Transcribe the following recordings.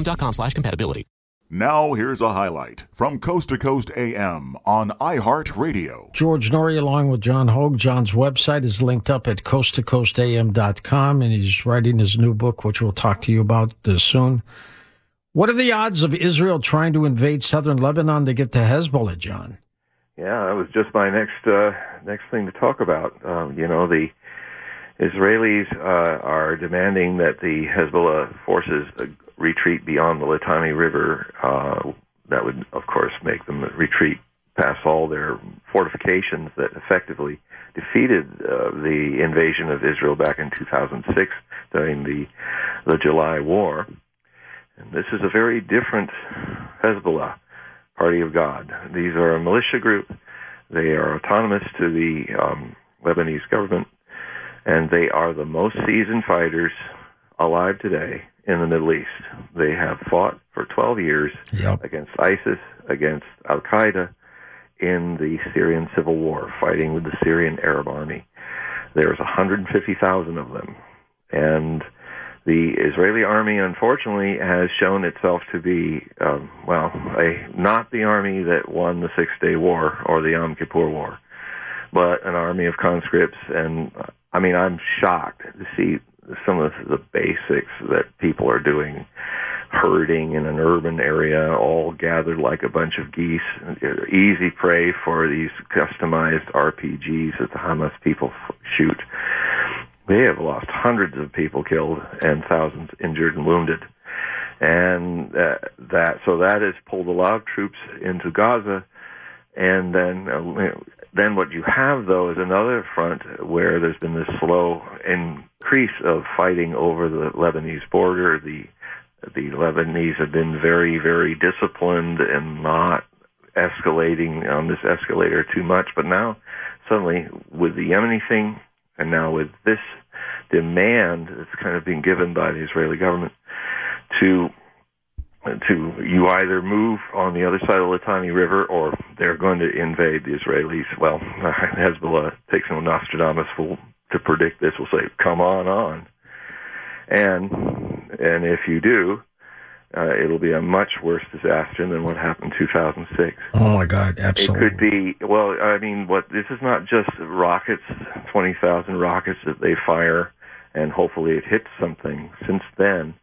dexcom slash compatibility. Now here's a highlight from Coast to Coast AM on iHeartRadio. George Noory along with John Hogue. John's website is linked up at coasttocoastam.com and he's writing his new book, which we'll talk to you about uh, soon. What are the odds of Israel trying to invade southern Lebanon to get to Hezbollah, John? Yeah, that was just my next uh, next thing to talk about. Um, you know, the Israelis uh, are demanding that the Hezbollah forces retreat beyond the Litani River. Uh, that would, of course, make them retreat past all their fortifications that effectively defeated uh, the invasion of Israel back in 2006 during the the July War. And this is a very different Hezbollah, Party of God. These are a militia group. They are autonomous to the um, Lebanese government, and they are the most seasoned fighters alive today in the Middle East. They have fought for 12 years yep. against ISIS, against Al Qaeda in the Syrian civil war, fighting with the Syrian Arab army. There's 150,000 of them. And the Israeli army, unfortunately, has shown itself to be, um, well, a, not the army that won the Six Day War or the Yom Kippur War, but an army of conscripts. And I mean, I'm shocked to see some of the basics that people are doing herding in an urban area, all gathered like a bunch of geese, easy prey for these customized RPGs that the Hamas people shoot. They have lost hundreds of people killed and thousands injured and wounded. And uh, that, so that has pulled a lot of troops into Gaza. And then uh, then what you have, though, is another front where there's been this slow increase of fighting over the Lebanese border. The the Lebanese have been very, very disciplined and not escalating on this escalator too much. But now, suddenly, with the Yemeni thing, and now with this demand that's kind of being given by the Israeli government to to you either move on the other side of the Litani River or they're going to invade the Israelis. Well, Hezbollah takes no Nostradamus fool to predict this. Will say, "Come on, on," and and if you do, uh, it'll be a much worse disaster than what happened in 2006. Oh my God, absolutely. It could be. Well, I mean, what this is not just rockets, 20,000 rockets that they fire, and hopefully it hits something. Since then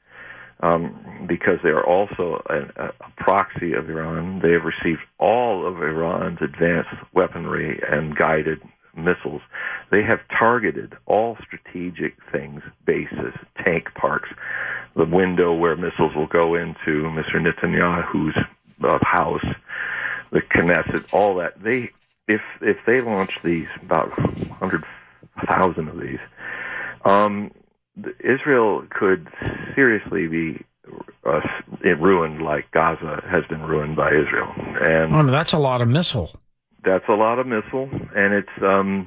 um, because they are also a, a, proxy of Iran. They have received all of Iran's advanced weaponry and guided missiles. They have targeted all strategic things, bases, tank parks, the window where missiles will go into Mr. Netanyahu's uh, house, the Knesset, all that. They, if if they launch these, about hundred thousand of these, um, Israel could seriously be uh, ruined like Gaza has been ruined by Israel. And oh, that's a lot of missile. That's a lot of missile, and it's um,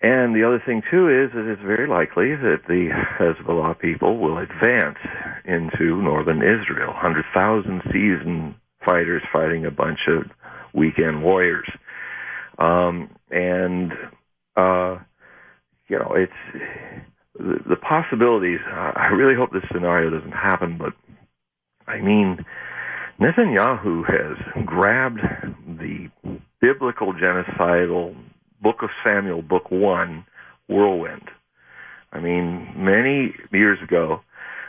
and the other thing too is that it's very likely that the Hezbollah people will advance into northern Israel. Hundred thousand seasoned fighters fighting a bunch of weekend warriors, um, and uh, you know it's the, possibilities. I really hope this scenario doesn't happen, but I mean, Netanyahu has grabbed the biblical genocidal Book of Samuel, Book One, whirlwind. I mean, many years ago,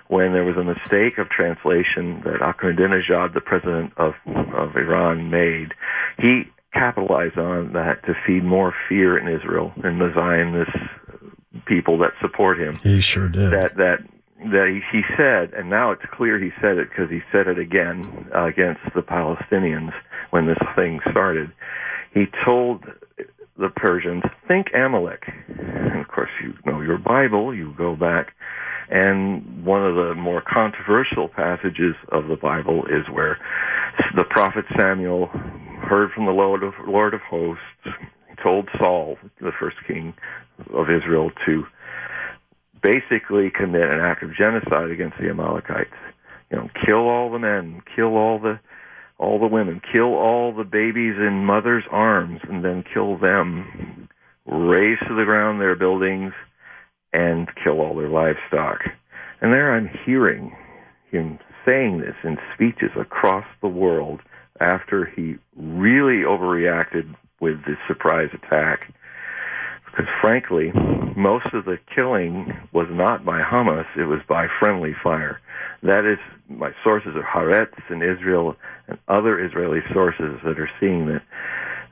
when there was a mistake of translation that Ahmadinejad, the president of of Iran, made, he capitalized on that to feed more fear in Israel and the Zionist people that support him. He sure did. That that that he, he said, and now it's clear he said it because he said it again uh, against the Palestinians when this thing started. He told the Persians, think Amalek. And of course, you know your Bible, you go back, and one of the more controversial passages of the Bible is where the prophet Samuel heard from the Lord of, Lord of hosts, told Saul, the first king of Israel, to basically commit an act of genocide against the Amalekites. You know, kill all the men, kill all the all the women, kill all the babies in mothers' arms, and then kill them, raze to the ground their buildings, and kill all their livestock. And there I'm hearing him saying this in speeches across the world after he really overreacted with the surprise attack because frankly, most of the killing was not by Hamas, it was by friendly fire. That is, my sources are Haaretz in Israel and other Israeli sources that are seeing that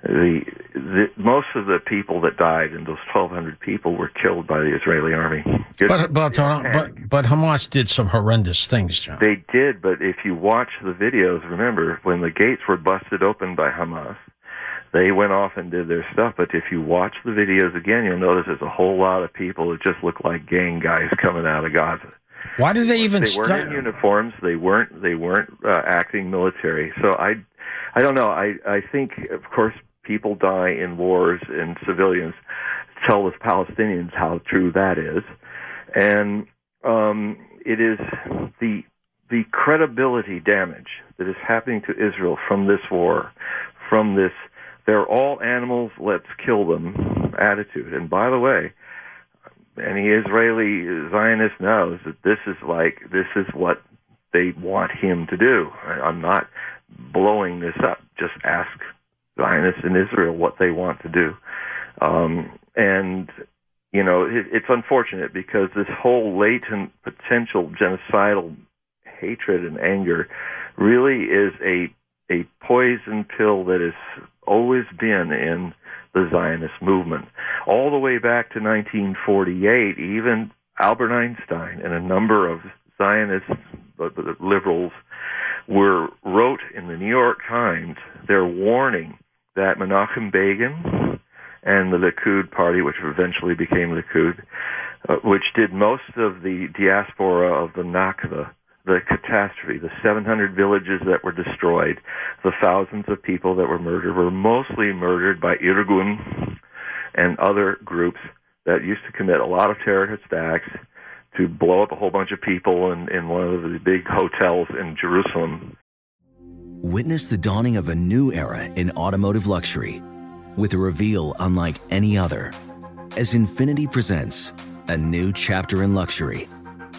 the, the most of the people that died and those 1,200 people were killed by the Israeli army. But but, but but Hamas did some horrendous things, John. They did, but if you watch the videos, remember when the gates were busted open by Hamas, they went off and did their stuff. But if you watch the videos again, you'll notice there's a whole lot of people that just look like gang guys coming out of Gaza. Why did they even? They weren't start? in uniforms. They weren't. They weren't uh, acting military. So I, I don't know. I I think of course people die in wars and civilians. Tell the Palestinians how true that is, and um, it is the the credibility damage that is happening to Israel from this war, from this they're all animals, let's kill them attitude. And by the way, any Israeli Zionist knows that this is like, this is what they want him to do. I'm not blowing this up. Just ask Zionists in Israel what they want to do. Um, and, you know, it, it's unfortunate because this whole latent potential genocidal hatred and anger really is a a poison pill that has always been in the Zionist movement. All the way back to 1948, even Albert Einstein and a number of Zionist liberals were wrote in the New York Times their warning that Menachem Begin and the Likud party, which eventually became Likud, uh, which did most of the diaspora of the Nakba, the catastrophe, the 700 villages that were destroyed, the thousands of people that were murdered were mostly murdered by Irgun and other groups that used to commit a lot of terrorist acts to blow up a whole bunch of people in, in one of the big hotels in Jerusalem. Witness the dawning of a new era in automotive luxury with a reveal unlike any other as Infiniti presents a new chapter in luxury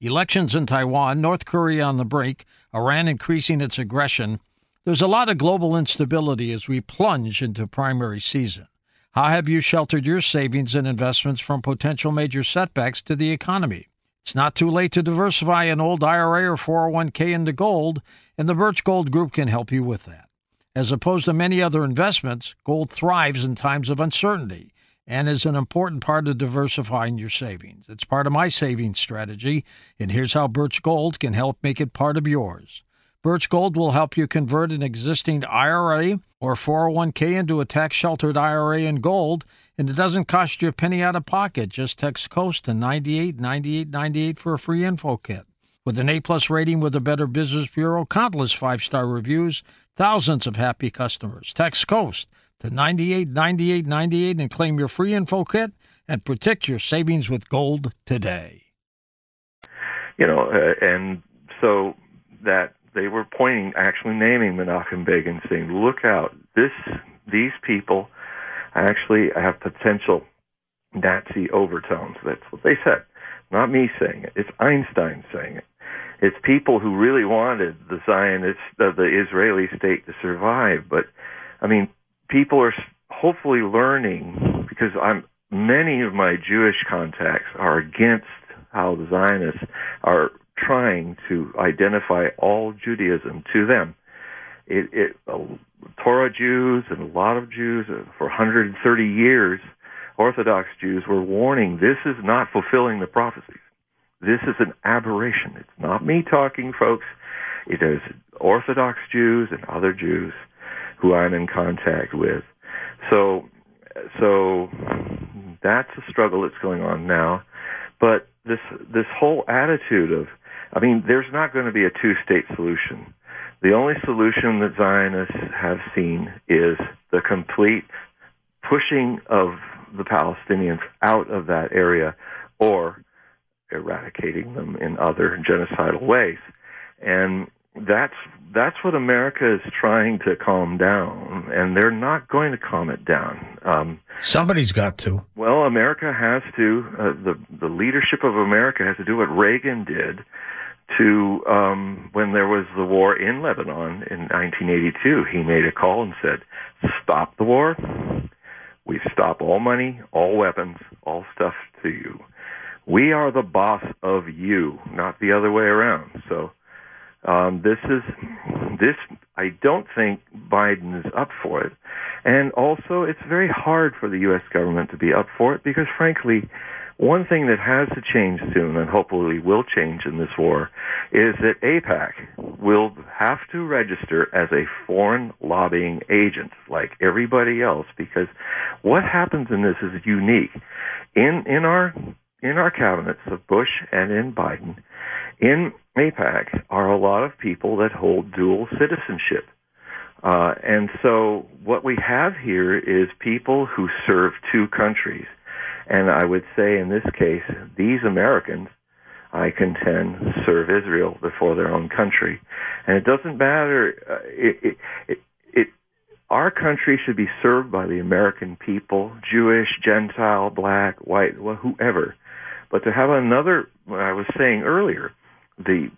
Elections in Taiwan, North Korea on the brink, Iran increasing its aggression. There's a lot of global instability as we plunge into primary season. How have you sheltered your savings and investments from potential major setbacks to the economy? It's not too late to diversify an old IRA or 401k into gold, and the Birch Gold Group can help you with that. As opposed to many other investments, gold thrives in times of uncertainty and is an important part of diversifying your savings. It's part of my savings strategy, and here's how Birch Gold can help make it part of yours. Birch Gold will help you convert an existing IRA or 401k into a tax sheltered IRA in gold, and it doesn't cost you a penny out of pocket. Just text COAST to 98 98 98 for a free info kit. With an A plus rating with the Better Business Bureau, countless five star reviews, thousands of happy customers. Text COAST to 98 98 98 and claim your free info kit and protect your savings with gold today. You know, uh, and so that they were pointing, actually naming Menachem Begin, saying, "Look out! This, these people, actually have potential Nazi overtones." That's what they said. Not me saying it. It's Einstein saying it. It's people who really wanted the Zionists, uh, the Israeli state to survive. But I mean, people are hopefully learning because I'm many of my Jewish contacts are against how the Zionists are trying to identify all Judaism to them. It, it uh, Torah Jews and a lot of Jews uh, for 130 years, Orthodox Jews were warning this is not fulfilling the prophecies. This is an aberration. It's not me talking, folks. It is Orthodox Jews and other Jews who I'm in contact with. So, so that's a struggle that's going on now. But this this whole attitude of, I mean, there's not going to be a two-state solution. The only solution that Zionists have seen is the complete pushing of the Palestinians out of that area, or eradicating them in other genocidal ways. And that's that's what America is trying to calm down, and they're not going to calm it down. Um, Somebody's got to. Well, America has to. Uh, the the leadership of America has to do what Reagan did to um, when there was the war in Lebanon in 1982. He made a call and said, "Stop the war. We stop all money, all weapons, all stuff to you. We are the boss of you, not the other way around." So um, this is this. I don't think Biden is up for it, and also it's very hard for the U.S. government to be up for it because, frankly, one thing that has to change soon, and hopefully will change in this war, is that AIPAC will have to register as a foreign lobbying agent, like everybody else, because what happens in this is unique. In in our in our cabinets of Bush and in Biden, in AIPAC are a lot of people that hold dual citizenship. Uh, and so what we have here is people who serve two countries. And I would say in this case, these Americans, I contend, serve Israel before their own country. And it doesn't matter. Uh, it, it, it, it, our country should be served by the American people, Jewish, Gentile, black, white, whoever. But to have another, what I was saying earlier, the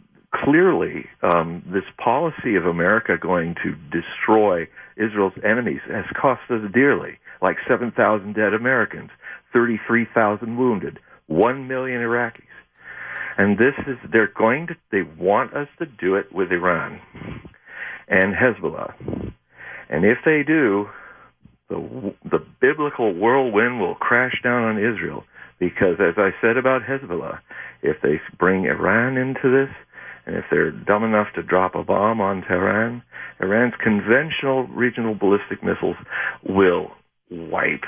clearly um, this policy of America going to destroy Israel's enemies has cost us dearly, like 7,000 dead Americans, 33,000 wounded, 1 million Iraqis. And this is, they're going to, they want us to do it with Iran and Hezbollah. And if they do, the, the biblical whirlwind will crash down on Israel because, as I said about Hezbollah, if they bring Iran into this, and if they're dumb enough to drop a bomb on Tehran, Iran's conventional regional ballistic missiles will wipe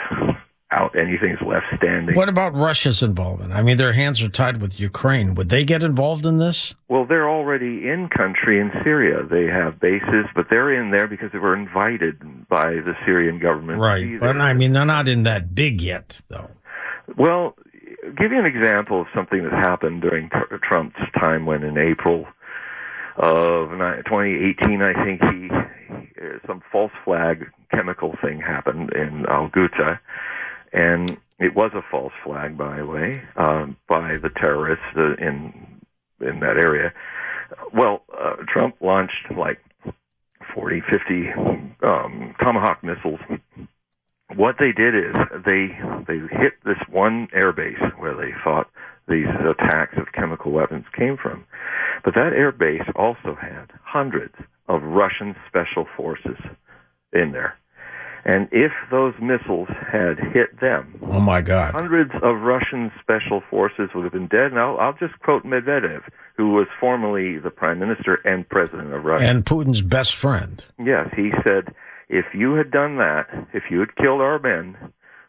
out anything that's left standing. What about Russia's involvement? I mean, their hands are tied with Ukraine. Would they get involved in this? Well, they're already in country in Syria. They have bases, but they're in there because they were invited by the Syrian government. Right. But I mean, they're not in that big yet, though. Well, give you an example of something that happened during Trump's time when in April of 2018, I think he, some false flag chemical thing happened in Al Ghouta, and it was a false flag, by the way, um, by the terrorists uh, in in that area. Well, uh, Trump launched like 40, 50 um, Tomahawk missiles what they did is they they hit this one air base where they thought these attacks of chemical weapons came from. But that air base also had hundreds of Russian special forces in there. And if those missiles had hit them, oh my God, hundreds of Russian special forces would have been dead. And I'll, I'll just quote Medvedev, who was formerly the prime minister and president of Russia, and Putin's best friend. Yes, he said if you had done that, if you had killed our men,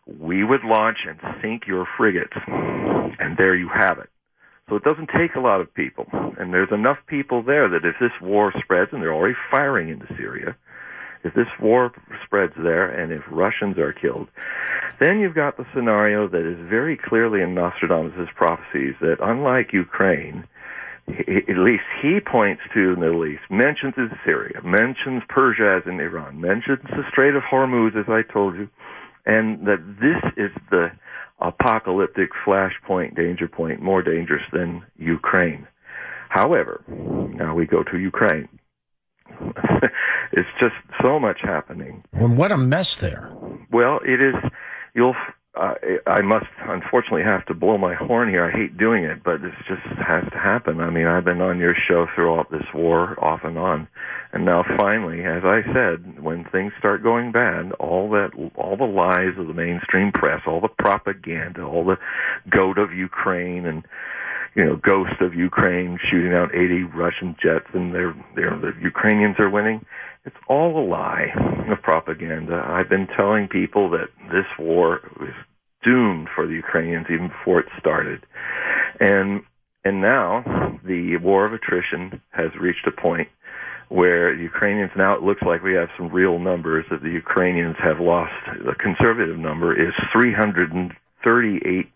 we would launch and sink your frigates. And there you have it. So it doesn't take a lot of people. And there's enough people there that if this war spreads, and they're already firing into Syria, if this war spreads there and if Russians are killed, then you've got the scenario that is very clearly in Nostradamus' prophecies that unlike Ukraine, at least he points to the Middle East, mentions Syria, mentions Persia as in Iran, mentions the Strait of Hormuz, as I told you, and that this is the apocalyptic flashpoint, danger point, more dangerous than Ukraine. However, now we go to Ukraine. it's just so much happening. Well, what a mess there. Well, it is. You'll uh, I must unfortunately have to blow my horn here. I hate doing it, but this just has to happen. I mean, I've been on your show throughout this war, off and on, and now finally, as I said, when things start going bad, all that, all the lies of the mainstream press, all the propaganda, all the goat of Ukraine, and you know, ghost of Ukraine shooting out 80 Russian jets, and they're, they're the Ukrainians are winning it's all a lie of propaganda. I've been telling people that this war was doomed for the Ukrainians even before it started. And and now the war of attrition has reached a point where the Ukrainians now it looks like we have some real numbers that the Ukrainians have lost. The conservative number is 338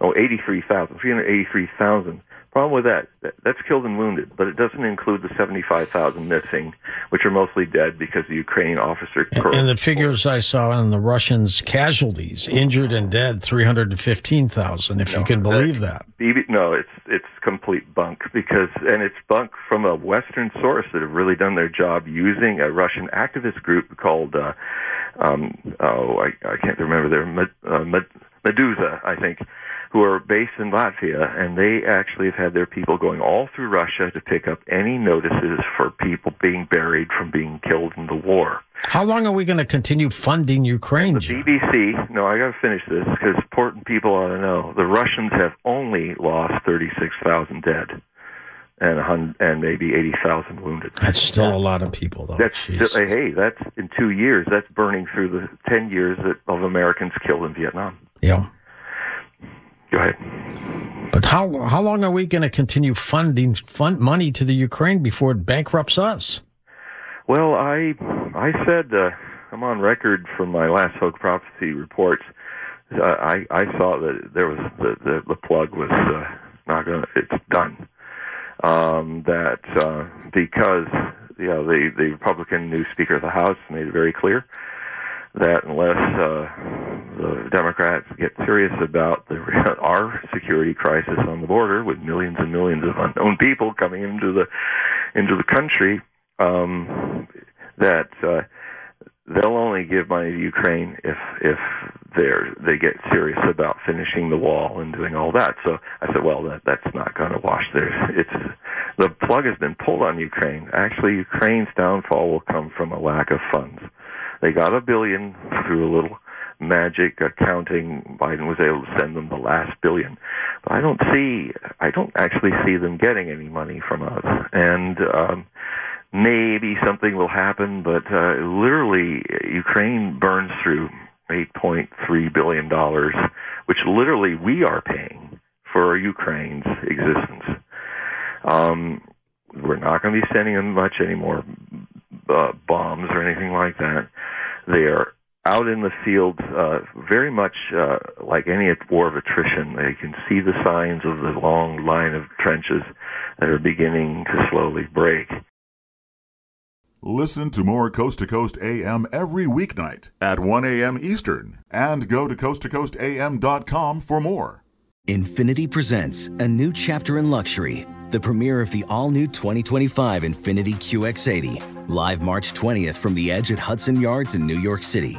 oh 83,000 383,000 Problem with that, that's killed and wounded, but it doesn't include the 75,000 missing, which are mostly dead because the Ukrainian officer. And, and the figures I saw on the Russians' casualties, injured and dead, 315,000, if no, you can believe that. No, it's it's complete bunk because, and it's bunk from a Western source that have really done their job using a Russian activist group called, uh, um, oh, I, I can't remember their uh, Meduza, I think who are based in Latvia, and they actually have had their people going all through Russia to pick up any notices for people being buried from being killed in the war. How long are we going to continue funding Ukraine? The John? BBC. No, I got to finish this because important people ought to know. The Russians have only lost thirty-six thousand dead. And, and maybe eighty thousand wounded. That's still a lot of people, though. That's still, hey, that's in two years. That's burning through the ten years that, of Americans killed in Vietnam. Yeah. Go ahead. But how how long are we going to continue funding fund money to the Ukraine before it bankrupts us? Well, I I said uh, I'm on record from my last Hogue Prophecy reports. Uh, I I saw that there was the the, the plug was uh, not going. It's done. um, that uh, because you know the the Republican new Speaker of the House made it very clear that unless uh, Democrats get serious about the, our security crisis on the border, with millions and millions of unknown people coming into the into the country, um, that uh, they'll only give money to Ukraine if if they're they get serious about finishing the wall and doing all that. So I said, well, that that's not going to wash there. It's the plug has been pulled on Ukraine. Actually, Ukraine's downfall will come from a lack of funds. They got a billion through a little magic accounting. Biden was able to send them the last billion, but I don't see, I don't actually see them getting any money from us. And um, maybe something will happen, but uh, literally, Ukraine burns through 8.3 billion dollars, which literally we are paying for Ukraine's existence. Um, we're not going to be sending them much anymore uh, bombs or anything like that. They are out in the field uh, very much uh, like any war of attrition. They can see the signs of the long line of trenches that are beginning to slowly break. Listen to more Coast to Coast AM every weeknight at 1 a.m. Eastern and go to coasttocoastam.com for more. Infiniti presents a new chapter in luxury, the premiere of the all new 2025 Infiniti QX80, live March 20th from the edge at Hudson Yards in New York City,